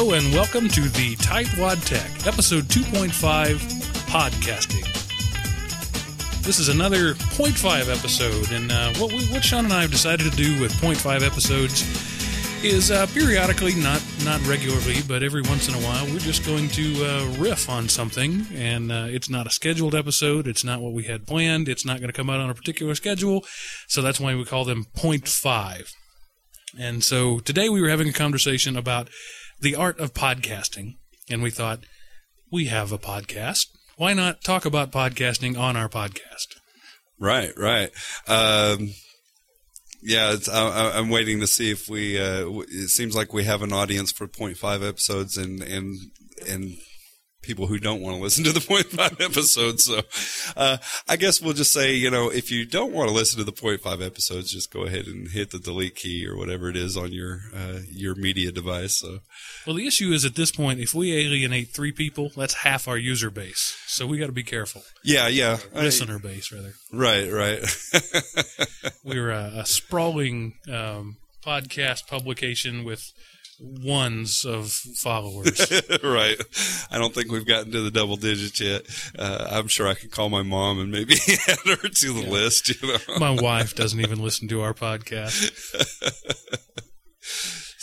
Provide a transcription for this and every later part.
Hello and welcome to the Tightwad Tech, episode 2.5 podcasting. This is another 0.5 episode, and uh, what, we, what Sean and I have decided to do with 0.5 episodes is uh, periodically, not not regularly, but every once in a while, we're just going to uh, riff on something, and uh, it's not a scheduled episode. It's not what we had planned. It's not going to come out on a particular schedule, so that's why we call them 0.5. And so today we were having a conversation about the art of podcasting, and we thought we have a podcast. Why not talk about podcasting on our podcast? Right, right. Um, yeah, I, I'm waiting to see if we. Uh, it seems like we have an audience for 0.5 episodes, and and and people who don't want to listen to the 0.5 episodes. So, uh, I guess we'll just say, you know, if you don't want to listen to the 0.5 episodes, just go ahead and hit the delete key or whatever it is on your uh, your media device. So, well, the issue is at this point, if we alienate three people, that's half our user base. So we got to be careful. Yeah, yeah, listener I, base rather. Right, right. We're a, a sprawling um, podcast publication with ones of followers. right. I don't think we've gotten to the double digits yet. Uh, I'm sure I could call my mom and maybe add her to the yeah. list. You know, my wife doesn't even listen to our podcast.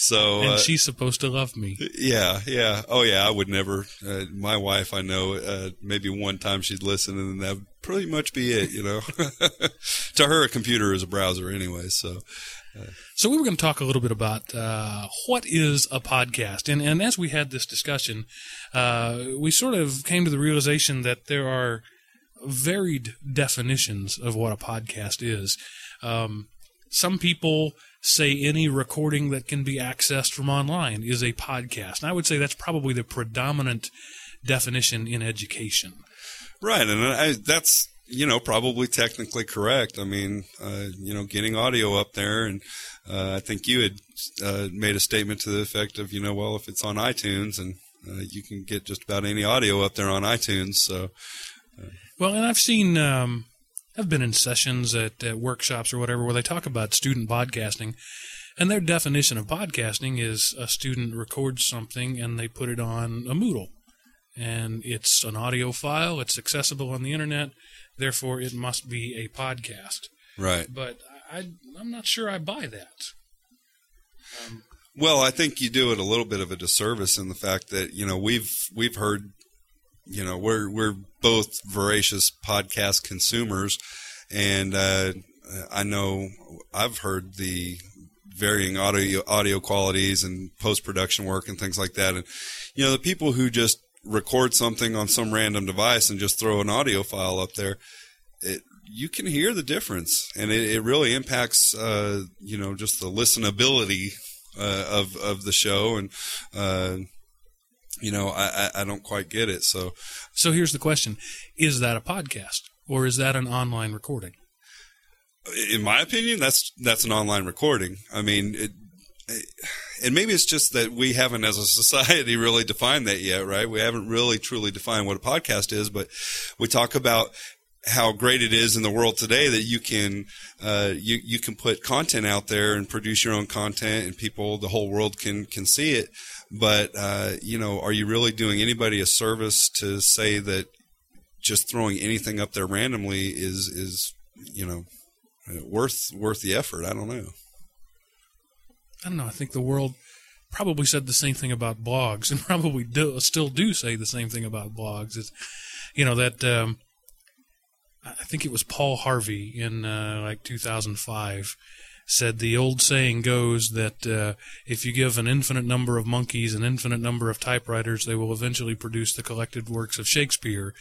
So and uh, she's supposed to love me. Yeah, yeah. Oh, yeah. I would never. Uh, my wife, I know. Uh, maybe one time she'd listen, and that would pretty much be it. You know, to her, a computer is a browser anyway. So, so we were going to talk a little bit about uh, what is a podcast, and and as we had this discussion, uh, we sort of came to the realization that there are varied definitions of what a podcast is. Um, some people say any recording that can be accessed from online is a podcast, and I would say that's probably the predominant definition in education. Right, and I, that's you know, probably technically correct. I mean, uh, you know, getting audio up there, and uh, I think you had uh, made a statement to the effect of, you know, well, if it's on iTunes, and uh, you can get just about any audio up there on iTunes. So, uh. well, and I've seen, um, I've been in sessions at, at workshops or whatever where they talk about student podcasting. And their definition of podcasting is a student records something and they put it on a Moodle. And it's an audio file, it's accessible on the internet, therefore it must be a podcast. Right. But I, I'm not sure I buy that. Um, well, I think you do it a little bit of a disservice in the fact that you know we've we've heard, you know, we're we're both voracious podcast consumers, and uh, I know I've heard the varying audio audio qualities and post production work and things like that, and you know the people who just record something on some random device and just throw an audio file up there, it, you can hear the difference, and it, it really impacts, uh, you know, just the listenability uh, of of the show, and uh, you know, I, I don't quite get it. So, so here's the question: Is that a podcast, or is that an online recording? In my opinion, that's that's an online recording. I mean, it, it and maybe it's just that we haven't, as a society, really defined that yet, right? We haven't really truly defined what a podcast is, but we talk about how great it is in the world today that you can uh, you you can put content out there and produce your own content, and people, the whole world can can see it. But uh, you know, are you really doing anybody a service to say that just throwing anything up there randomly is is you know worth worth the effort? I don't know. I don't know. I think the world probably said the same thing about blogs, and probably do, still do say the same thing about blogs. It's you know that um, I think it was Paul Harvey in uh, like 2005 said the old saying goes that uh, if you give an infinite number of monkeys an infinite number of typewriters, they will eventually produce the collected works of Shakespeare.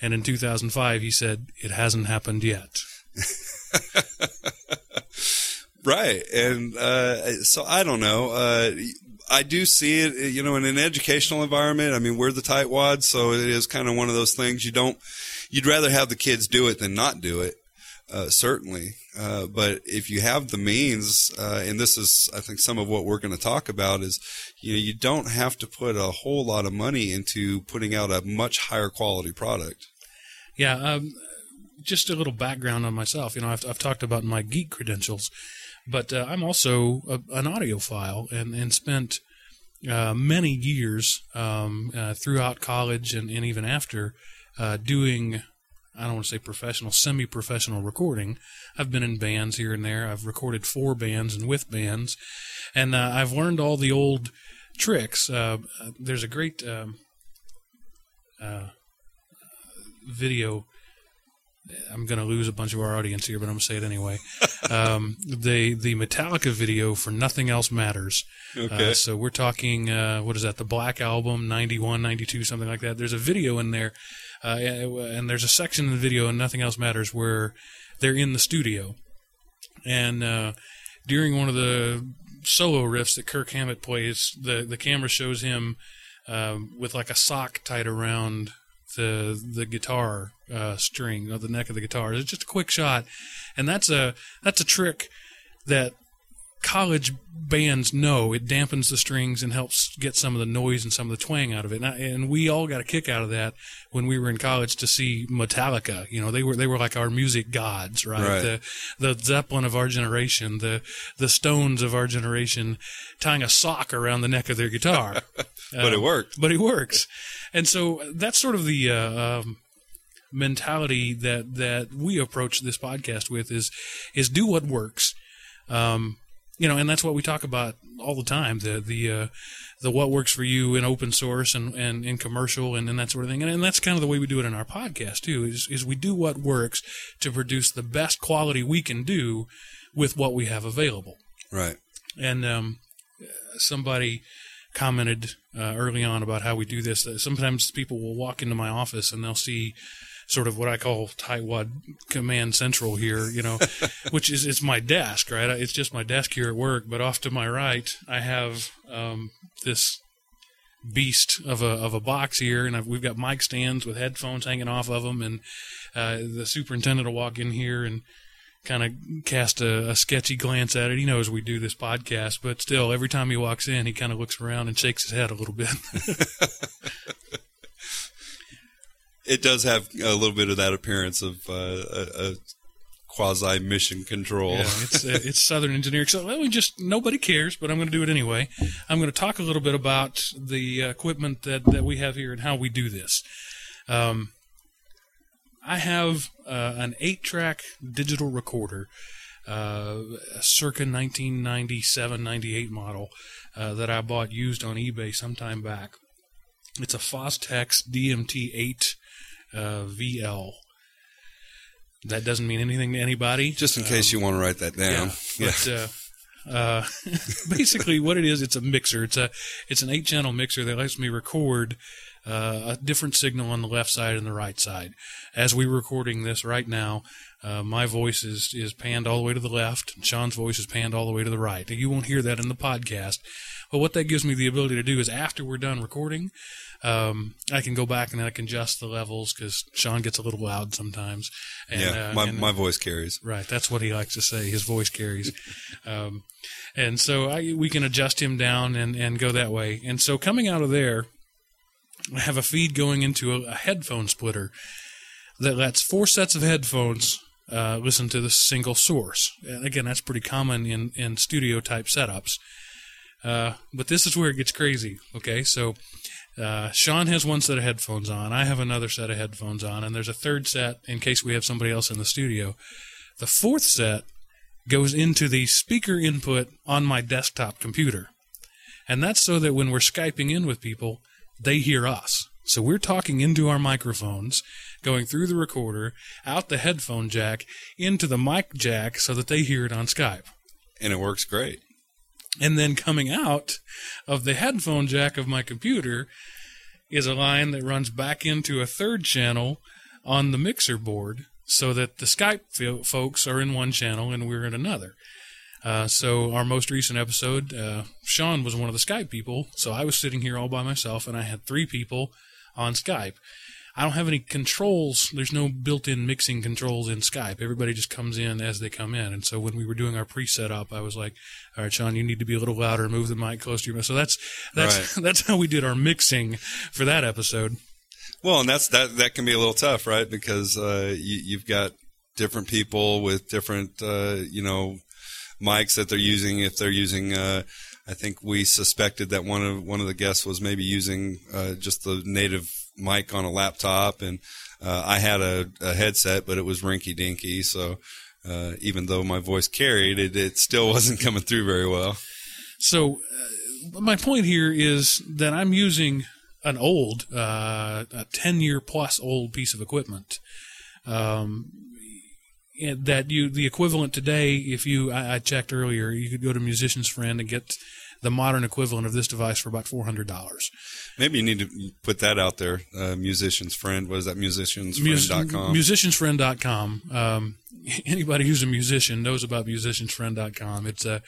And in 2005, he said it hasn't happened yet. Right. And uh, so I don't know. Uh, I do see it, you know, in an educational environment. I mean, we're the tightwads, so it is kind of one of those things you don't, you'd rather have the kids do it than not do it. Uh, certainly. Uh, but if you have the means, uh, and this is, I think, some of what we're going to talk about is, you know, you don't have to put a whole lot of money into putting out a much higher quality product. Yeah. Um, just a little background on myself. You know, I've, I've talked about my geek credentials. But uh, I'm also a, an audiophile and, and spent uh, many years um, uh, throughout college and, and even after uh, doing. I don't want to say professional, semi-professional recording. I've been in bands here and there. I've recorded for bands and with bands, and uh, I've learned all the old tricks. Uh, there's a great um, video. I'm going to lose a bunch of our audience here, but I'm going to say it anyway. um, the the Metallica video for "Nothing Else Matters." Okay. Uh, so we're talking, uh, what is that? The Black Album, 91, 92, something like that. There's a video in there, uh, and there's a section in the video, and Nothing Else Matters, where they're in the studio, and uh, during one of the solo riffs that Kirk Hammett plays, the the camera shows him um, with like a sock tied around the the guitar uh, string or the neck of the guitar. It's just a quick shot, and that's a that's a trick that college bands know. It dampens the strings and helps get some of the noise and some of the twang out of it. And, I, and we all got a kick out of that when we were in college to see Metallica. You know, they were they were like our music gods, right? Right. The the Zeppelin of our generation, the the Stones of our generation, tying a sock around the neck of their guitar. But it Um, worked. But it works, and so that's sort of the. Uh, um, mentality that that we approach this podcast with is is do what works um you know and that's what we talk about all the time the the uh the what works for you in open source and and in commercial and, and that sort of thing and, and that's kind of the way we do it in our podcast too is is we do what works to produce the best quality we can do with what we have available Right. and um, somebody commented uh, early on about how we do this. That sometimes people will walk into my office and they'll see sort of what I call Tightwad Command Central here, you know, which is it's my desk, right? It's just my desk here at work. But off to my right, I have um, this beast of a of a box here, and I've, we've got mic stands with headphones hanging off of them, and uh, the superintendent will walk in here and kind of cast a, a sketchy glance at it. He knows we do this podcast, but still, every time he walks in, he kind of looks around and shakes his head a little bit. It does have a little bit of that appearance of uh, a, a quasi mission control. Yeah, it's uh, it's Southern Engineering. So let me just nobody cares, but I'm going to do it anyway. I'm going to talk a little bit about the equipment that that we have here and how we do this. Um, I have uh, an eight-track digital recorder, uh, a circa 1997-98 model uh, that I bought used on eBay some time back. It's a Fostex DMT8 uh, VL. That doesn't mean anything to anybody. Just in case you want to write that down. Yeah. But, uh, uh, basically, what it is, it's a mixer. It's a it's an eight channel mixer that lets me record uh, a different signal on the left side and the right side. As we're recording this right now, uh, my voice is is panned all the way to the left, and Sean's voice is panned all the way to the right. You won't hear that in the podcast. But what that gives me the ability to do is after we're done recording, um, I can go back and I can adjust the levels because Sean gets a little loud sometimes. And, yeah, uh, my, and- my voice carries. Right, that's what he likes to say. His voice carries, um, and so I, we can adjust him down and, and go that way. And so coming out of there, I have a feed going into a, a headphone splitter that lets four sets of headphones uh, listen to the single source. And again, that's pretty common in in studio type setups. Uh, but this is where it gets crazy. Okay, so uh, Sean has one set of headphones on. I have another set of headphones on, and there's a third set in case we have somebody else in the studio. The fourth set goes into the speaker input on my desktop computer. And that's so that when we're Skyping in with people, they hear us. So we're talking into our microphones, going through the recorder, out the headphone jack, into the mic jack so that they hear it on Skype. And it works great. And then coming out of the headphone jack of my computer is a line that runs back into a third channel on the mixer board so that the Skype fo- folks are in one channel and we're in another. Uh, so our most recent episode, uh, Sean was one of the Skype people. So I was sitting here all by myself and I had three people on Skype. I don't have any controls. There's no built-in mixing controls in Skype. Everybody just comes in as they come in. And so when we were doing our pre-setup, I was like, "All right, Sean, you need to be a little louder, move the mic closer to your mouth." So that's that's that's how we did our mixing for that episode. Well, and that's that. That can be a little tough, right? Because uh, you, you've got different people with different, uh, you know, mics that they're using. If they're using uh, I think we suspected that one of one of the guests was maybe using uh, just the native mic on a laptop, and uh, I had a, a, headset, but it was rinky dinky. So uh, even though my voice carried, it, it still wasn't coming through very well. So uh, my point here is that I'm using an old, uh, a ten year plus old piece of equipment. Um, that you the equivalent today, if you I, I checked earlier, you could go to Musician's Friend and get the modern equivalent of this device for about four hundred dollars. Maybe you need to put that out there. Uh, musician's friend. What is that? Musiciansfriend.com. Mus- musiciansfriend.com. Um, anybody who's a musician knows about musiciansfriend.com. It's a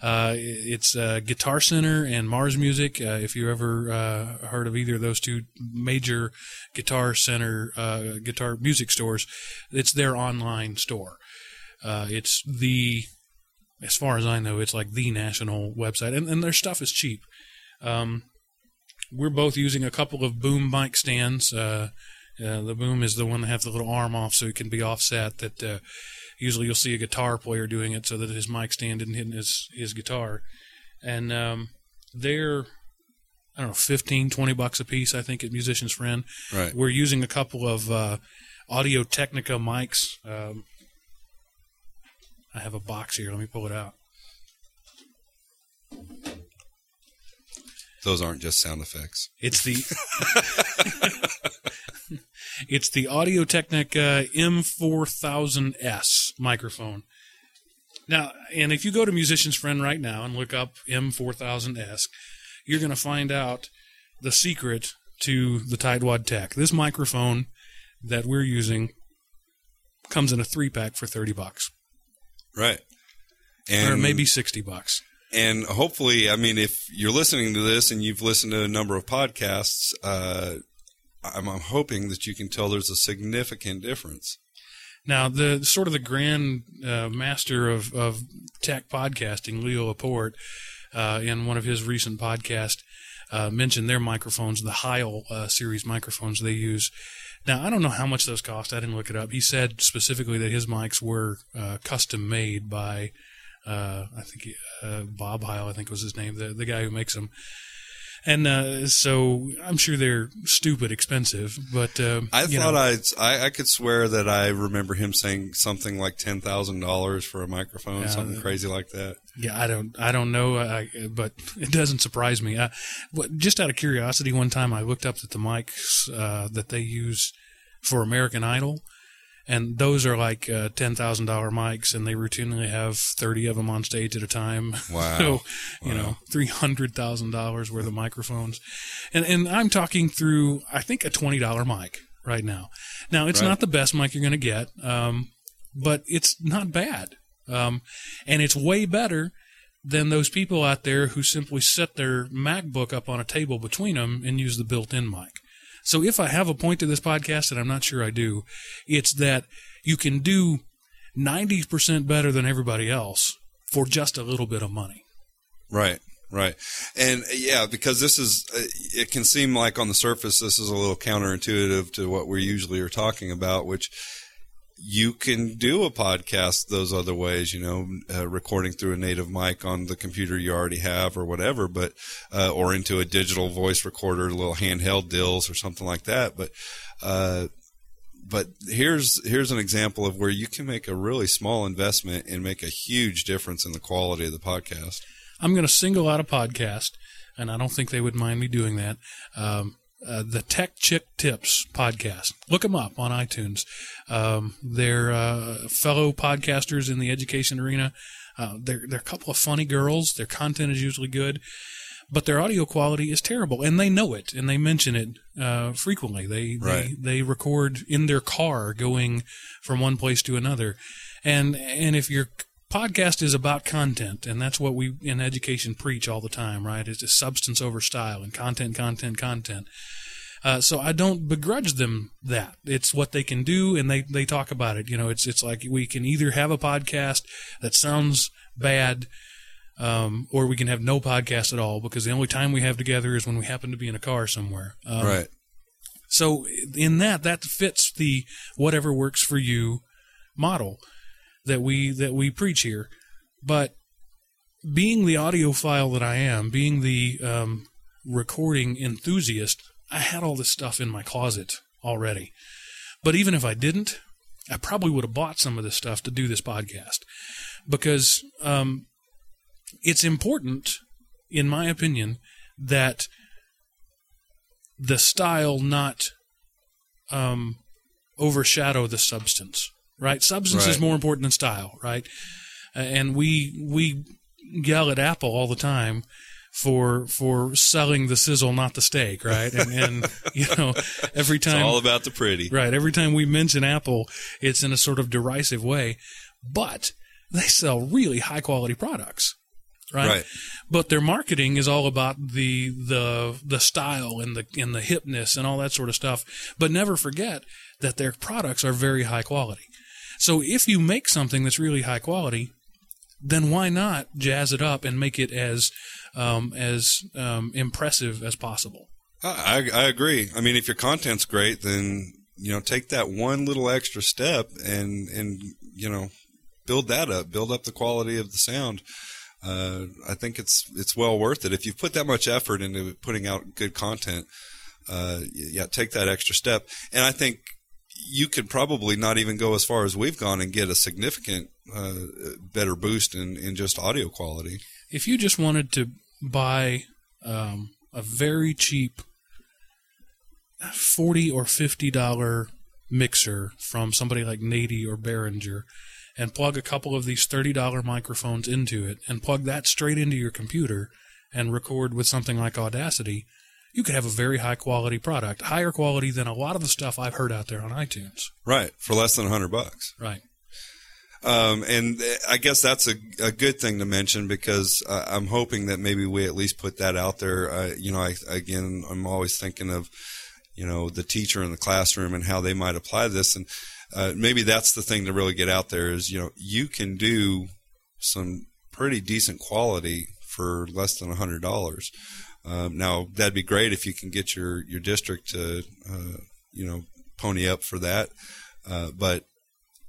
uh, it's uh, Guitar Center and Mars Music. Uh, if you ever uh, heard of either of those two major Guitar Center uh, guitar music stores, it's their online store. Uh, it's the, as far as I know, it's like the national website, and, and their stuff is cheap. Um, we're both using a couple of boom mic stands. the boom is the one that has the little arm off so it can be offset. That usually you'll see a guitar player doing it so that his mic stand isn't hit his, his guitar. And um, they're, I don't know, 15, 20 bucks a piece, I think, at Musician's Friend. Right. We're using a couple of uh, Audio Technica mics. Um, I have a box here. Let me pull it out. Those aren't just sound effects. It's the It's the Audio Technica uh, M4000S microphone. Now, and if you go to Musician's Friend right now and look up M4000S, you're going to find out the secret to the Tightwad Tech. This microphone that we're using comes in a three pack for 30 bucks. Right. And, or maybe 60 bucks. And hopefully, I mean, if you're listening to this and you've listened to a number of podcasts, uh, I'm, I'm hoping that you can tell there's a significant difference. Now, the sort of the grand uh, master of, of tech podcasting, Leo Laporte, uh, in one of his recent podcasts, uh, mentioned their microphones, the Heil uh, series microphones they use. Now, I don't know how much those cost. I didn't look it up. He said specifically that his mics were uh, custom made by, uh, I think, Bob Heil, I think was his name, the, the guy who makes them and uh, so I'm sure they're stupid expensive. But uh, I thought I I could swear that I remember him saying something like ten thousand dollars for a microphone, uh, something crazy like that. Yeah, I don't I don't know, I, but it doesn't surprise me. I, just out of curiosity, one time I looked up at the mics uh, that they use for American Idol and those are like uh, ten thousand dollar mics, and they routinely have thirty of them on stage at a time. Wow! so you wow. know, three hundred thousand dollars worth of microphones, and and I'm talking through I think a twenty dollar mic right now. Now it's right. not the best mic you're going to get, um, but it's not bad, um, and it's way better than those people out there who simply set their MacBook up on a table between them and use the built-in mic. So if I have a point to this podcast, and I'm not sure I do, it's that you can do 90% better than everybody else for just a little bit of money. Right. Right. And yeah, because this is, uh, it can seem like on the surface, this is a little counterintuitive to what we usually are talking about, which you can do a podcast those other ways, you know, uh, recording through a native mic on the computer you already have or whatever, but, uh, or into a digital voice recorder, little handheld deals or something like that. But, uh, but here's here's an example of where you can make a really small investment and make a huge difference in the quality of the podcast. I'm going to single out a podcast, and I don't think they would mind me doing that. Um, uh, the Tech Chick Tips podcast. Look them up on iTunes. Um, they're uh, fellow podcasters in the education arena. Uh, they're they're a couple of funny girls. Their content is usually good, but their audio quality is terrible, and they know it, and they mention it uh, frequently. They, right. they they record in their car going from one place to another, and and if you're podcast is about content, and that's what we in education preach all the time, right? It's just substance over style and content, content, content. Uh, so I don't begrudge them that. It's what they can do, and they, they talk about it. You know, it's it's like we can either have a podcast that sounds bad, um, or we can have no podcast at all because the only time we have together is when we happen to be in a car somewhere. Um, right. So in that, that fits the whatever works for you model that we that we preach here. But being the audiophile that I am, being the um, recording enthusiast, I had all this stuff in my closet already. But even if I didn't, I probably would have bought some of this stuff to do this podcast because um, it's important, in my opinion, that the style not um, overshadow the substance. Right? Substance is more important than style. Right? And we we yell at Apple all the time for for selling the sizzle, not the steak. Right? And, and you know every time It's all about the pretty. Right. Every time we mention Apple, it's in a sort of derisive way, but they sell really high quality products. Right? Right. But their marketing is all about the the the style and the and the hipness and all that sort of stuff. But never forget that their products are very high quality. So if you make something that's really high quality, then why not jazz it up and make it as um, as um, impressive as possible? I, I agree. I mean, if your content's great, then you know take that one little extra step and and you know build that up, build up the quality of the sound. Uh, I think it's it's well worth it if you put that much effort into putting out good content. Uh, yeah, take that extra step, and I think you could probably not even go as far as we've gone and get a significant uh, better boost in, in just audio quality. if you just wanted to buy um, a very cheap forty or fifty dollar mixer from somebody like Nady or Behringer, and plug a couple of these thirty dollar microphones into it, and plug that straight into your computer, and record with something like Audacity, you could have a very high quality product, higher quality than a lot of the stuff I've heard out there on iTunes. Right, for less than a hundred bucks. Right. Um, and I guess that's a, a good thing to mention because uh, I'm hoping that maybe we at least put that out there. Uh, you know, I, again, I'm always thinking of, you know, the teacher in the classroom and how they might apply this. And uh, maybe that's the thing to really get out there is, you know, you can do some pretty decent quality for less than a hundred dollars. Um, now that'd be great if you can get your, your district to, uh, you know, pony up for that. Uh, but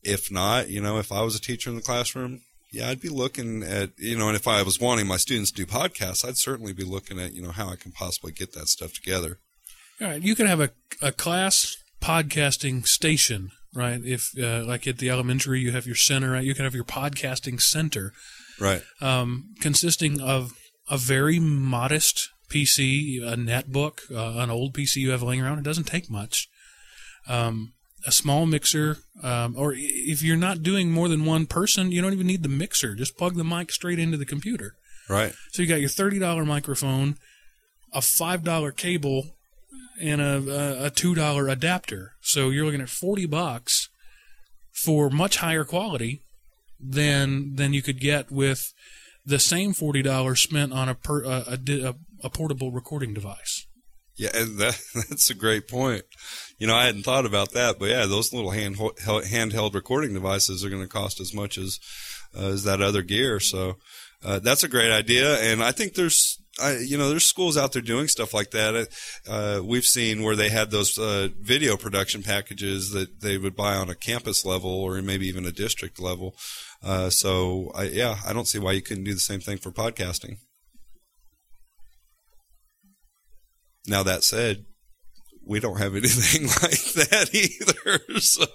if not, you know, if I was a teacher in the classroom, yeah, I'd be looking at, you know, and if I was wanting my students to do podcasts, I'd certainly be looking at, you know, how I can possibly get that stuff together. All right, you could have a, a class podcasting station, right? If uh, like at the elementary, you have your center, right? You can have your podcasting center, Right. um, consisting of a very modest PC, a netbook, uh, an old PC you have laying around. It doesn't take much. Um, a small mixer, um, or if you're not doing more than one person, you don't even need the mixer. Just plug the mic straight into the computer. Right. So you got your thirty dollar microphone, a five dollar cable, and a, a, two dollar adapter. So you're looking at forty bucks for much higher quality than than you could get with the same forty dollars spent on a, per, a, a a portable recording device. Yeah, that, that's a great point. You know, I hadn't thought about that, but yeah, those little hand handheld recording devices are going to cost as much as uh, as that other gear. So uh, that's a great idea, and I think there's. I, you know, there's schools out there doing stuff like that. Uh, we've seen where they had those uh, video production packages that they would buy on a campus level or maybe even a district level. Uh, so, I, yeah, I don't see why you couldn't do the same thing for podcasting. Now that said, we don't have anything like that either. So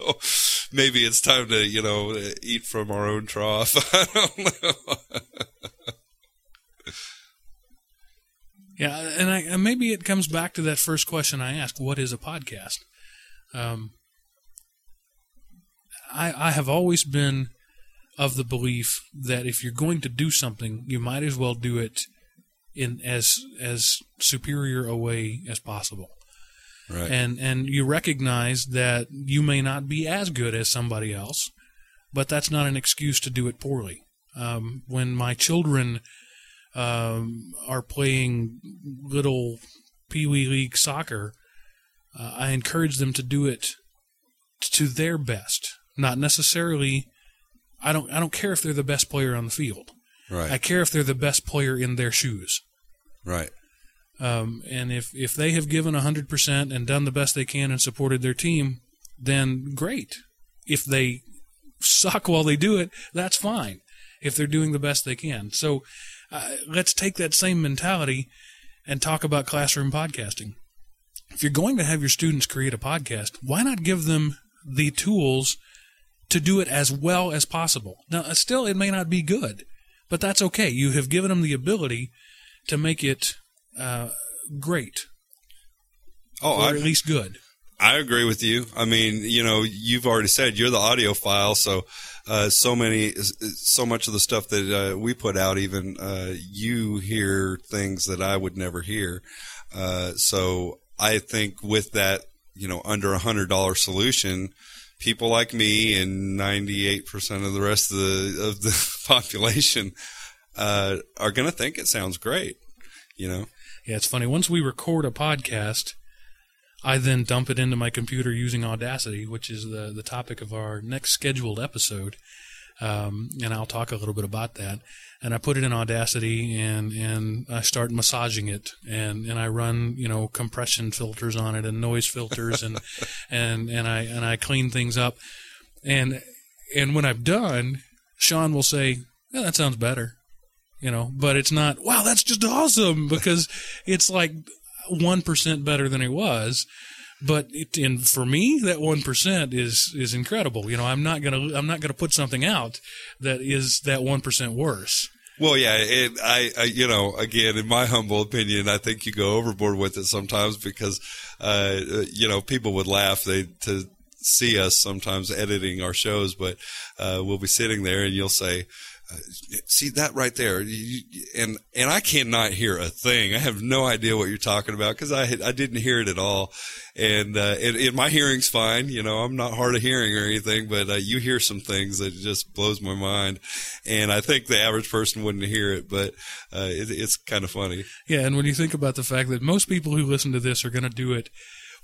maybe it's time to, you know, eat from our own trough. I don't know. Yeah, and, I, and maybe it comes back to that first question I asked: What is a podcast? Um, I I have always been of the belief that if you're going to do something, you might as well do it in as as superior a way as possible. Right. And and you recognize that you may not be as good as somebody else, but that's not an excuse to do it poorly. Um, when my children um, are playing little pee wee league soccer, uh, I encourage them to do it to their best. Not necessarily. I don't. I don't care if they're the best player on the field. Right. I care if they're the best player in their shoes. right. Um, and if if they have given hundred percent and done the best they can and supported their team, then great. If they suck while they do it, that's fine. if they're doing the best they can. So uh, let's take that same mentality and talk about classroom podcasting. If you're going to have your students create a podcast, why not give them the tools to do it as well as possible? Now, uh, still, it may not be good, but that's okay. You have given them the ability to make it uh, great, Oh, or I, at least good. I agree with you. I mean, you know, you've already said you're the audiophile, so uh, so many, so much of the stuff that uh, we put out, even uh, you hear things that I would never hear. Uh, so I think with that, you know, under a hundred dollar solution, people like me and ninety eight percent of the rest of the of the population uh, are going to think it sounds great. You know, Yeah, it's funny. Once we record a podcast, I then dump it into my computer using Audacity, which is the the topic of our next scheduled episode. Um, and I'll talk a little bit about that. And I put it in Audacity and, and I start massaging it and, and I run, you know, compression filters on it and noise filters and, and, and I, and I clean things up. And, and when I'm done, Sean will say, yeah, that sounds better you know, but it's not, wow, that's just awesome because it's like 1% better than it was. But it, and for me, that 1% is, is incredible. You know, I'm not going to, I'm not going to put something out that is that 1% worse. Well, yeah, it, I, I, you know, again, in my humble opinion, I think you go overboard with it sometimes because, uh, you know, people would laugh they to see us sometimes editing our shows, but uh, we'll be sitting there and you'll say, uh, see that right there, you, and and I cannot hear a thing. I have no idea what you're talking about because I had, I didn't hear it at all, and uh, and, and my hearing's fine. You know, I'm not hard of hearing or anything, but uh, you hear some things that just blows my mind, and I think the average person wouldn't hear it, but uh, it, it's kind of funny. Yeah. And when you think about the fact that most people who listen to this are going to do it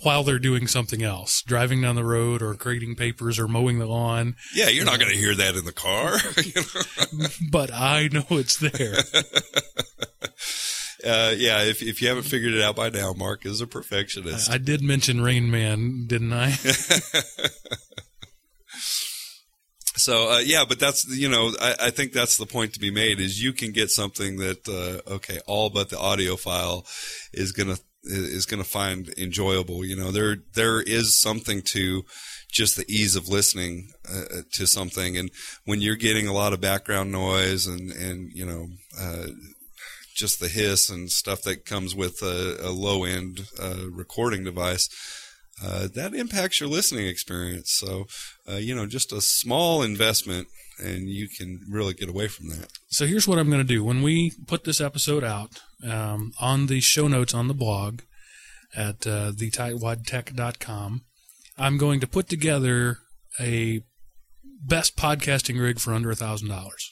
while they're doing something else, driving down the road or grading papers or mowing the lawn. Yeah, you're not going to hear that in the car. you know? But I know it's there. uh, yeah, if if you haven't figured it out by now, Mark is a perfectionist. I did mention Rain Man, didn't I? So uh, yeah, but that's you know I, I think that's the point to be made is you can get something that uh, okay all but the audiophile is gonna is gonna find enjoyable. You know there there is something to just the ease of listening uh, to something, and when you're getting a lot of background noise and and you know. Uh, just the hiss and stuff that comes with a, a low end uh, recording device, uh, that impacts your listening experience. So, uh, you know, just a small investment and you can really get away from that. So here's what I'm going to do. When we put this episode out um, on the show notes on the blog at uh, thetightwadtech.com, I'm going to put together a best podcasting rig for under a thousand dollars.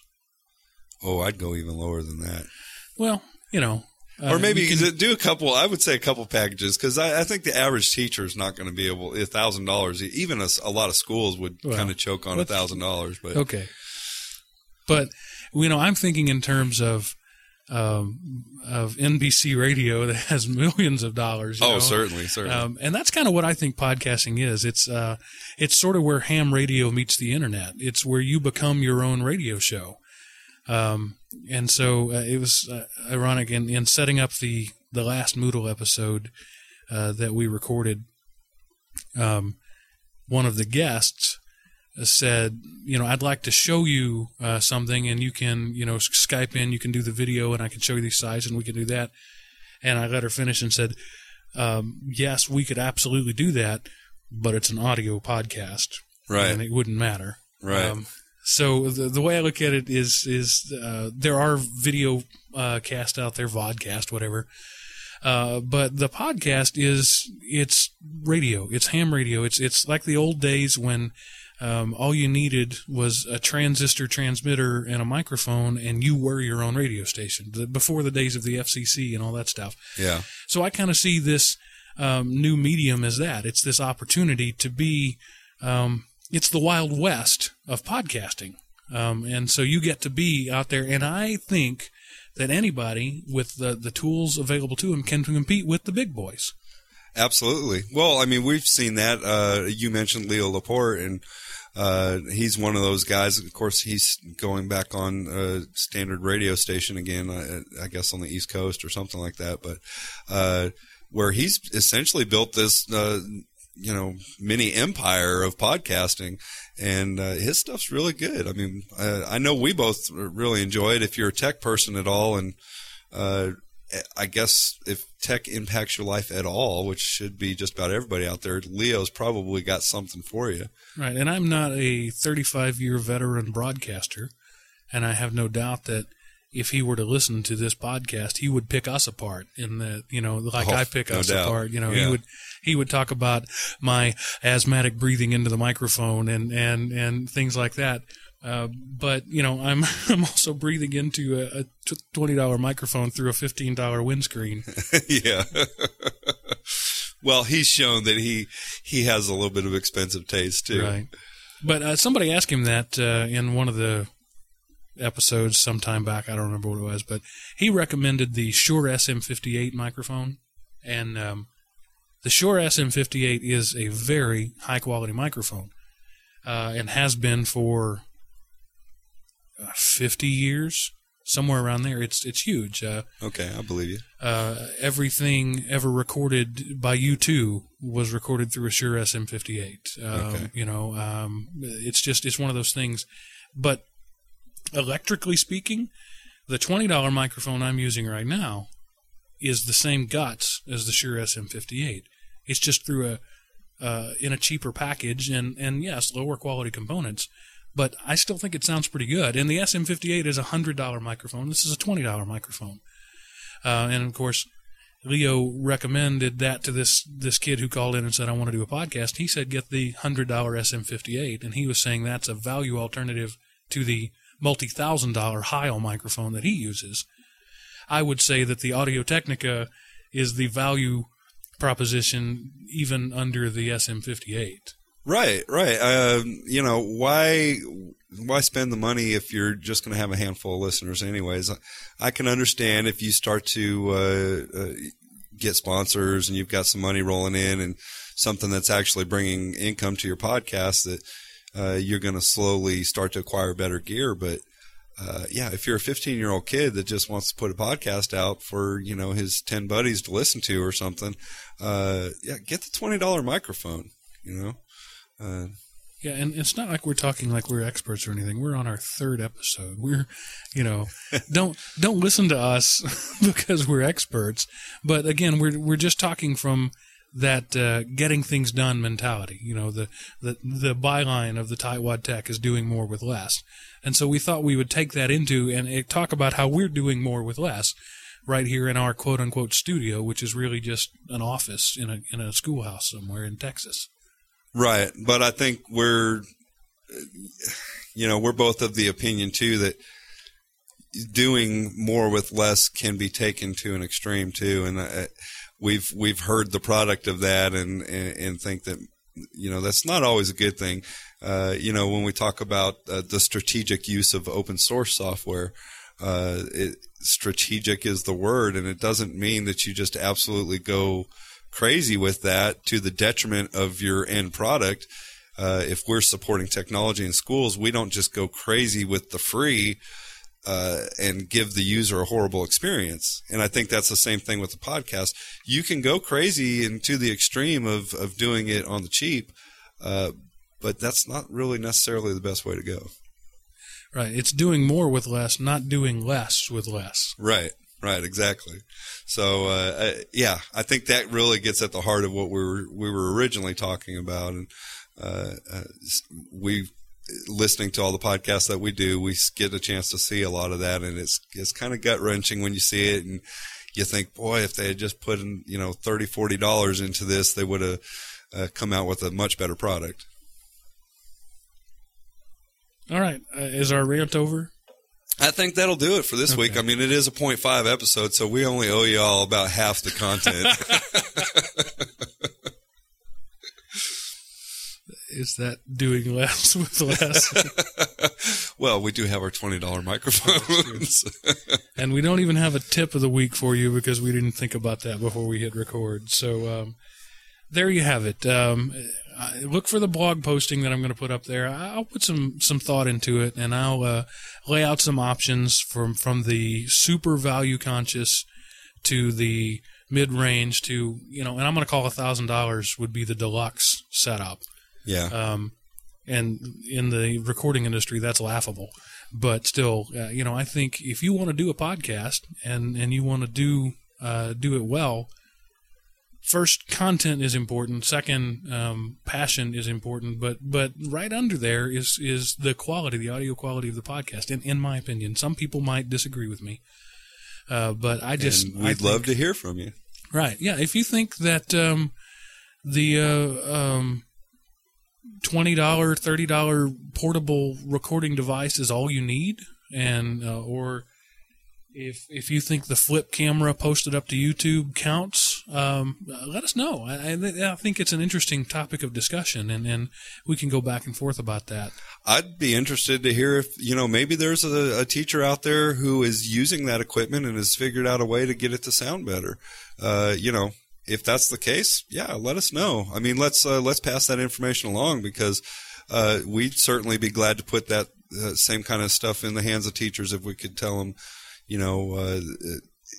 Oh, I'd go even lower than that. Well, you know, uh, or maybe can- do a couple. I would say a couple packages because I, I think the average teacher is not going to be able a thousand dollars. Even a lot of schools would Well, kind of choke on a thousand dollars. But Okay. But you know, I'm thinking in terms of um, of NBC radio that has millions of dollars. you oh, know? certainly, certainly. Um, and that's kind of what I think podcasting is. It's uh, it's sort of where ham radio meets the internet. It's where you become your own radio show. Um, and so uh, it was uh, ironic in, in setting up the the last Moodle episode uh, that we recorded. Um, one of the guests uh, said, "You know, I'd like to show you uh, something, and you can, you know, Skype in. You can do the video, and I can show you these sites, and we can do that." And I let her finish and said, um, "Yes, we could absolutely do that, but it's an audio podcast, right, and it wouldn't matter." right. Um, so the the way I look at it is is uh, there are video uh, cast out there, vodcast, whatever. Uh, but the podcast is it's radio, it's ham radio. It's it's like the old days when um, all you needed was a transistor transmitter and a microphone, and you were your own radio station. The, before the days of the FCC and all that stuff. yeah, So I kind of see this um, new medium as that. It's this opportunity to be, um, it's the Wild West of podcasting. Um, and so you get to be out there. And I think that anybody with the, the tools available to them can compete with the big boys. Absolutely. Well, I mean, we've seen that. Uh, you mentioned Leo Laporte, and uh, he's one of those guys. Of course, he's going back on a standard radio station again. uh, I guess on the East Coast or something like that. But uh, where he's essentially built this, uh, you know, mini empire of podcasting, and uh, his stuff's really good. I mean, uh, I know we both really enjoy it. If you're a tech person at all, and uh, I guess if tech impacts your life at all, which should be just about everybody out there, Leo's probably got something for you. Right. And I'm not a 35 year veteran broadcaster. And I have no doubt that if he were to listen to this podcast, he would pick us apart in that, you know, like Oh, I pick no us doubt. apart. You know, Yeah. he would, he would talk about my asthmatic breathing into the microphone and, and, and things like that. Uh, but you know, I'm I'm also breathing into a twenty dollar microphone through a fifteen dollar windscreen. yeah. well, he's shown that he he has a little bit of expensive taste too. Right. But uh, somebody asked him that uh, in one of the episodes sometime back. I don't remember what it was, but he recommended the Shure SM58 microphone, and um, the Shure SM58 is a very high quality microphone, uh, and has been for uh, 50 years, somewhere around there. It's it's huge. Uh, Okay, I believe you. uh, everything ever recorded by you two was recorded through a Shure SM58. Um, Okay. You know, um, it's just it's one of those things. But electrically speaking, the twenty dollar microphone I'm using right now is the same guts as the Shure SM58. It's just through a uh, in a cheaper package and and yes, lower quality components. But I still think it sounds pretty good. And the SM58 is a hundred dollar microphone. This is a twenty dollar microphone. Uh, and of course, Leo recommended that to this this kid who called in and said, "I want to do a podcast." He said, "Get the hundred dollar SM58," and he was saying that's a value alternative to the multi thousand dollar Heil microphone that he uses. I would say that the Audio Technica is the value proposition even under the SM58. Right, right. Um, you know why why spend the money if you're just going to have a handful of listeners anyways? I, I can understand if you start to uh, uh, get sponsors and you've got some money rolling in and something that's actually bringing income to your podcast that uh, you're going to slowly start to acquire better gear. But uh, yeah, if you're a 15 year old kid that just wants to put a podcast out for you know his 10 buddies to listen to or something, uh, yeah, get the twenty dollar microphone. You know. Uh, Yeah, and it's not like we're talking like we're experts or anything. We're on our third episode. We're, you know, don't don't listen to us because we're experts. But again, we're we're just talking from that uh, getting things done mentality. You know, the the the byline of the Tightwad Tech is doing more with less, and so we thought we would take that into and talk about how we're doing more with less. Right here in our quote unquote studio, which is really just an office in a in a schoolhouse somewhere in Texas. Right, but I think we're, you know, we're both of the opinion too that doing more with less can be taken to an extreme too, and uh, we've we've heard the product of that, and, and and think that you know that's not always a good thing. Uh, you know, when we talk about uh, the strategic use of open source software, uh, it, strategic is the word, and it doesn't mean that you just absolutely go crazy with that to the detriment of your end product. Uh, if we're supporting technology in schools, we don't just go crazy with the free uh, and give the user a horrible experience. And I think that's the same thing with the podcast. You can go crazy and to the extreme of, of doing it on the cheap, uh, but that's not really necessarily the best way to go. Right. It's doing more with less, not doing less with less. Right. Right. Exactly. So, uh, I, yeah, I think that really gets at the heart of what we were we were originally talking about, and uh, uh, we listening to all the podcasts that we do, we get a chance to see a lot of that, and it's it's kind of gut wrenching when you see it, and you think, boy, if they had just put in you know thirty forty dollars into this, they would have uh, come out with a much better product. All right. Uh, is our rant over? I think that'll do it for this week. I mean, it is a 0.5 episode, so we only owe you all about half the content. Is that doing less with less? well, we do have our twenty dollar microphones. and we don't even have a tip of the week for you because we didn't think about that before we hit record. So, um, there you have it. Um, look for the blog posting that I'm going to put up there. I'll put some some thought into it, and I'll uh, lay out some options from from the super value conscious to the mid range to you know, and I'm going to call a thousand dollars would be the deluxe setup. Yeah. Um, and in the recording industry, that's laughable. But still, uh, you know, I think if you want to do a podcast and and you want to do uh, do it well, first content is important. Second, um, passion is important. But but right under there is is the quality, the audio quality of the podcast. In in my opinion, some people might disagree with me. Uh, but I just and I we'd think- love to hear from you. Right. Yeah. If you think that um, the uh, um, twenty dollar, thirty dollar portable recording device is all you need, and uh, or if if you think the flip camera posted up to YouTube counts, um, let us know. I, I, I think it's an interesting topic of discussion, and, and we can go back and forth about that. I'd be interested to hear if you know maybe there's a, a teacher out there who is using that equipment and has figured out a way to get it to sound better. Uh, you know, if that's the case, yeah, let us know. I mean, let's uh, let's pass that information along because uh, we'd certainly be glad to put that uh, same kind of stuff in the hands of teachers if we could tell them, you know. Uh,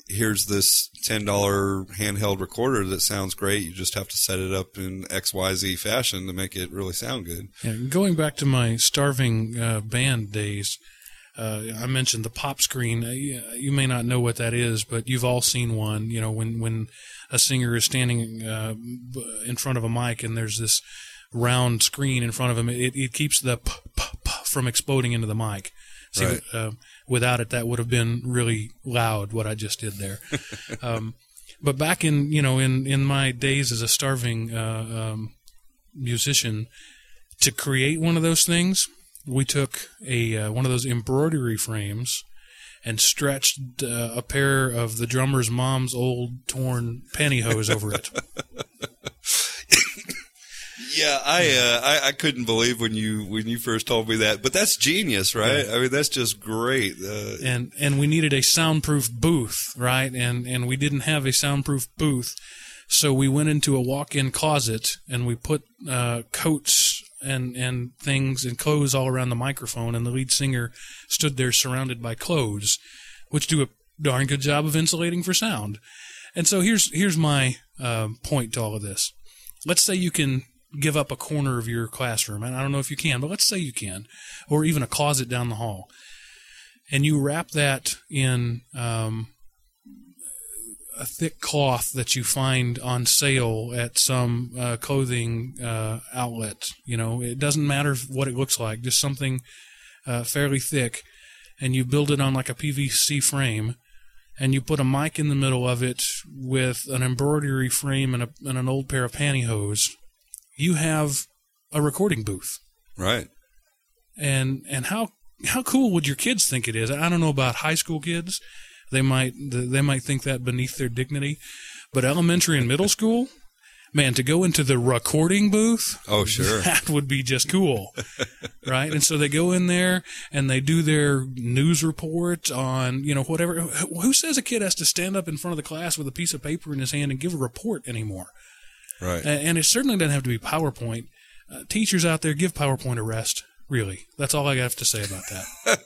Here's this ten dollar handheld recorder that sounds great. You just have to set it up in X Y Z fashion to make it really sound good. Yeah, going back to my starving uh, band days, uh, I mentioned the pop screen. Uh, you, you may not know what that is, but you've all seen one. You know, when when a singer is standing uh, in front of a mic and there's this round screen in front of him, it, it keeps the p- p- p- from exploding into the mic. See, Right. uh, without it, that would have been really loud. What I just did there. um, but back in you know in in my days as a starving uh, um, musician, to create one of those things, we took a uh, one of those embroidery frames and stretched uh, a pair of the drummer's mom's old torn pantyhose over it. Yeah, I, uh, I I couldn't believe when you when you first told me that, but that's genius, right? I mean, that's just great. Uh, and and we needed a soundproof booth, right? And and we didn't have a soundproof booth, so we went into a walk-in closet and we put uh, coats and and things and clothes all around the microphone, and the lead singer stood there surrounded by clothes, which do a darn good job of insulating for sound. And so here's here's my uh, point to all of this. Let's say you can give up a corner of your classroom, and I don't know if you can, but let's say you can, or even a closet down the hall and you wrap that in um, a thick cloth that you find on sale at some uh, clothing uh, outlet. You know, it doesn't matter what it looks like, just something uh, fairly thick, and you build it on like a PVC frame, and you put a mic in the middle of it with an embroidery frame and, a, and an old pair of pantyhose. You have a recording booth right. and and how how cool would your kids think it is? I don't know about high school kids; they might they might think that beneath their dignity, but elementary and middle school, man, to go into the recording booth, Oh, sure. that would be just cool, right? And so they go in there and they do their news report on you know whatever. Who says a kid has to stand up in front of the class with a piece of paper in his hand and give a report anymore? Right. And it certainly doesn't have to be PowerPoint. Uh, teachers out there, give PowerPoint a rest. Really, that's all I have to say about that.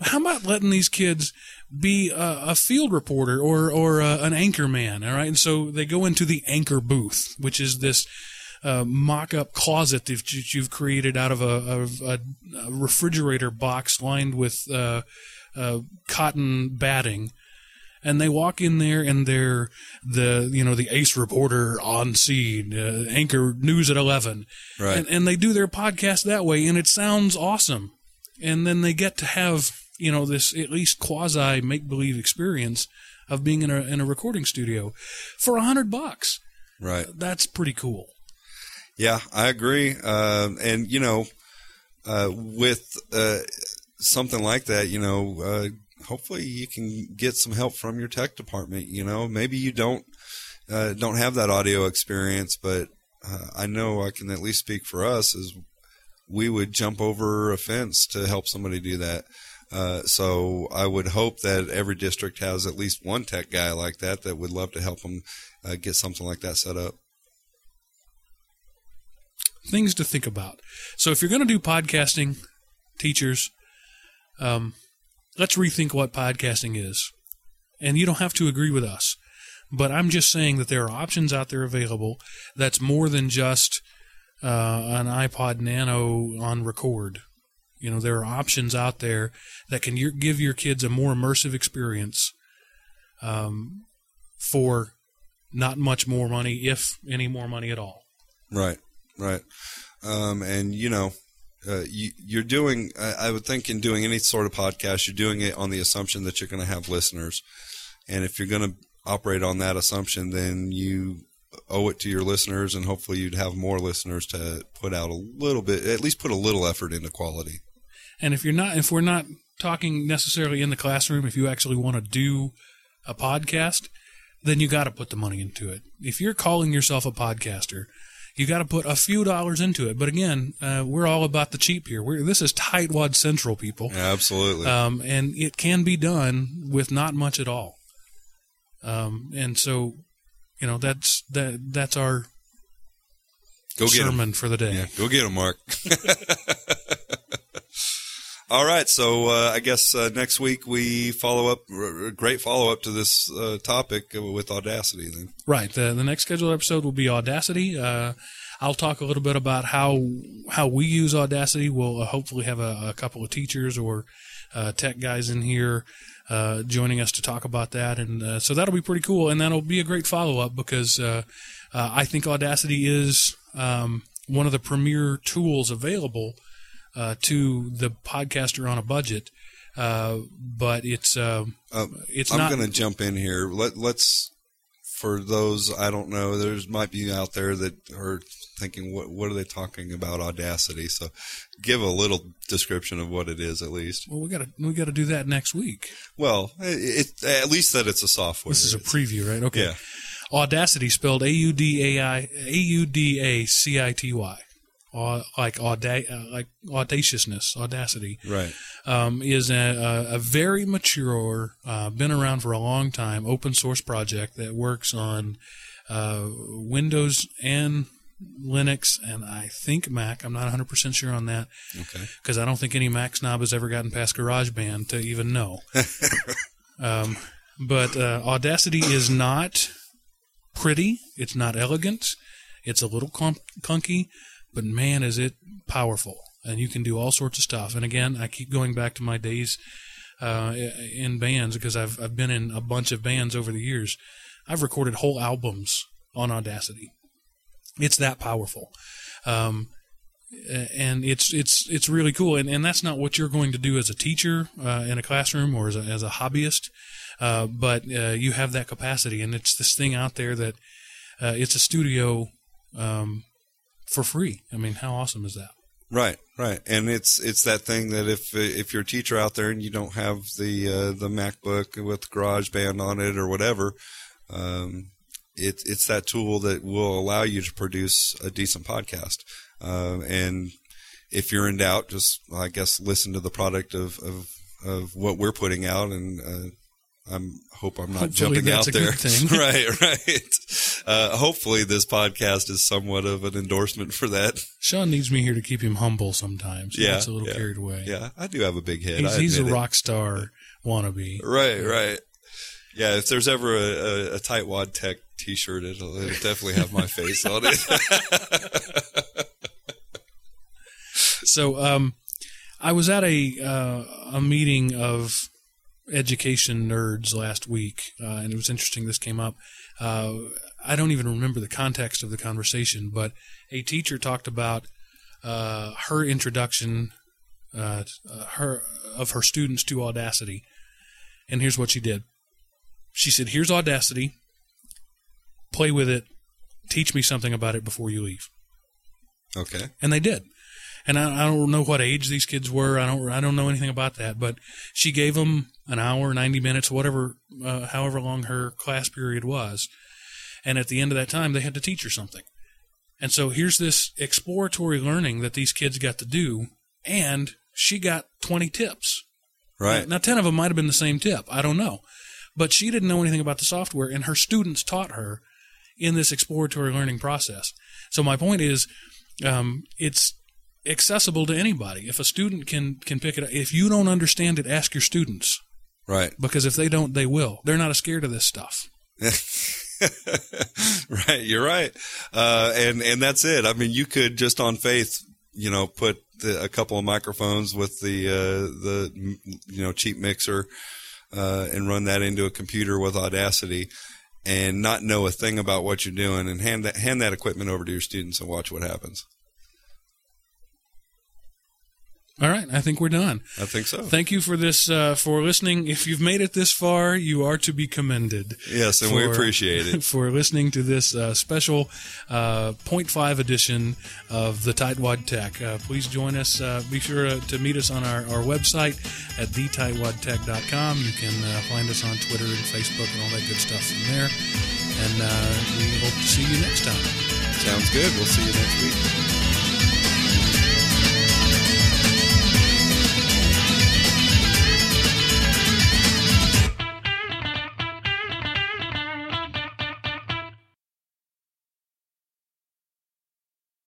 How about letting these kids be a, a field reporter or or uh, an anchor man? All right, and so they go into the anchor booth, which is this uh, mock-up closet that you- you've created out of a, of a, a refrigerator box lined with uh, uh, cotton batting and they walk in there and they're the you know the ace reporter on scene uh, anchor news at 11 Right. and, and they do their podcast that way and it sounds awesome and then they get to have you know this at least quasi make believe experience of being in a in a recording studio for a hundred bucks Right. that's pretty cool Yeah, I agree. Um, and you know, uh, with uh, something like that, you know, uh, hopefully you can get some help from your tech department. You know, maybe you don't uh, don't have that audio experience, but uh, I know I can at least speak for us as we would jump over a fence to help somebody do that. Uh, so I would hope that every district has at least one tech guy like that that would love to help them uh, get something like that set up. things to think about. So if you're going to do podcasting, teachers, um, let's rethink what podcasting is. And you don't have to agree with us, but I'm just saying that there are options out there available that's more than just uh, an iPod Nano on record. You know, there are options out there that can give your kids a more immersive experience um, for not much more money, if any more money at all. Right, right. Um, and you know, uh, you, you're doing. I, I would think in doing any sort of podcast, you're doing it on the assumption that you're going to have listeners, and if you're going to operate on that assumption, then you owe it to your listeners, and hopefully you'd have more listeners to put out a little bit, at least put a little effort into quality. And if you're not, if we're not talking necessarily in the classroom, if you actually want to do a podcast, then you got to put the money into it. If you're calling yourself a podcaster, you got to put a few dollars into it. But again, uh, we're all about the cheap here. We're, this is tightwad central, people. Yeah, absolutely. Um, and it can be done with not much at all. Um, and so, you know, that's that that's our go sermon for the day. Yeah, go get him, Mark. All right, so uh, I guess uh, next week we follow up. r- r- Great follow up to this uh, topic with Audacity. Then, Right. The, the next scheduled episode will be Audacity. Uh, I'll talk a little bit about how how we use Audacity. We'll uh, hopefully have a, a couple of teachers or uh, tech guys in here uh, joining us to talk about that, and uh, so that'll be pretty cool. And that'll be a great follow up because uh, uh, I think Audacity is um, one of the premier tools available uh, to the podcaster on a budget. Uh, but it's uh, um, it's I'm not going to jump in here. Let, let's for those I don't know. There's might be out there that are thinking, what what are they talking about Audacity? So, give a little description of what it is, at least. well, we got to we got to do that next week. Well, it, it at least that it's a software. This is a preview, right? Okay. Yeah. Audacity spelled A U D A I A U D A C I T Y. Like auda- uh, like audaciousness, audacity Right. um, is a, a, a very mature, uh, been around for a long time, open source project that works on uh, Windows and Linux, and I think Mac. I'm not 100% sure on that Okay. because I don't think any Mac snob has ever gotten past GarageBand to even know. um, but uh, Audacity is not pretty. It's not elegant. It's a little clump- clunky, but man, is it powerful. And you can do all sorts of stuff. And again, I keep going back to my days uh, in bands because I've I've been in a bunch of bands over the years. I've recorded whole albums on Audacity. It's that powerful. Um, and it's it's it's really cool. And, and that's not what you're going to do as a teacher uh, in a classroom or as a, as a hobbyist. Uh, but uh, you have that capacity and it's this thing out there that uh, it's a studio um, for free. I mean how awesome is that? Right, right, and it's it's that thing that if if you're a teacher out there and you don't have the uh, the MacBook with GarageBand on it or whatever, um, it's it's that tool that will allow you to produce a decent podcast. Um, and if you're in doubt, just I guess listen to the product of of, of what we're putting out, and uh, I'm hope I'm not Hopefully jumping out there. right, right. Uh, hopefully, this podcast is somewhat of an endorsement for that. sean needs me here to keep him humble sometimes Yeah, gets a little yeah, carried away Yeah, I do have a big head. he's, I he's a it. rock star wannabe Right, right. Yeah, if there's ever a, a, a tightwad tech T-shirt, it'll, it'll definitely have my face on it. So um, I was at a uh, a meeting of education nerds last week, uh, and it was interesting. This came up. Uh, I don't even remember the context of the conversation, but a teacher talked about uh, her introduction, uh, uh, her of her students to Audacity, and here's what she did. She said, "Here's Audacity. Play with it. Teach me something about it before you leave." okay. and they did. And I, I don't know what age these kids were. I don't. I don't know anything about that. But she gave them an hour, ninety minutes, whatever, uh, however long her class period was. And at the end of that time, they had to teach her something. And so here's this exploratory learning that these kids got to do, and she got twenty tips. Right. Now, ten of them might have been the same tip. I don't know. But she didn't know anything about the software, and her students taught her in this exploratory learning process. So, my point is um, it's accessible to anybody. If a student can can pick it up, if you don't understand it, ask your students Right. because if they don't, they will. They're not as scared of this stuff. right. You're right. Uh, and, and that's it. I mean, you could just on faith, you know, put the, a couple of microphones with the, uh, the, you know, cheap mixer, uh, and run that into a computer with Audacity and not know a thing about what you're doing and hand that, hand that equipment over to your students and watch what happens. All right, I think we're done. I think so. Thank you for this uh, for listening. If you've made it this far, you are to be commended. yes. And we appreciate it. for listening to this uh, special uh, 0.5 edition of the Tightwad Tech. Uh, please join us. Uh, be sure to, to meet us on our, our website at thetightwadtech.com. You can uh, find us on Twitter and Facebook and all that good stuff from there. And uh, we hope to see you next time. Sounds good. We'll see you next week.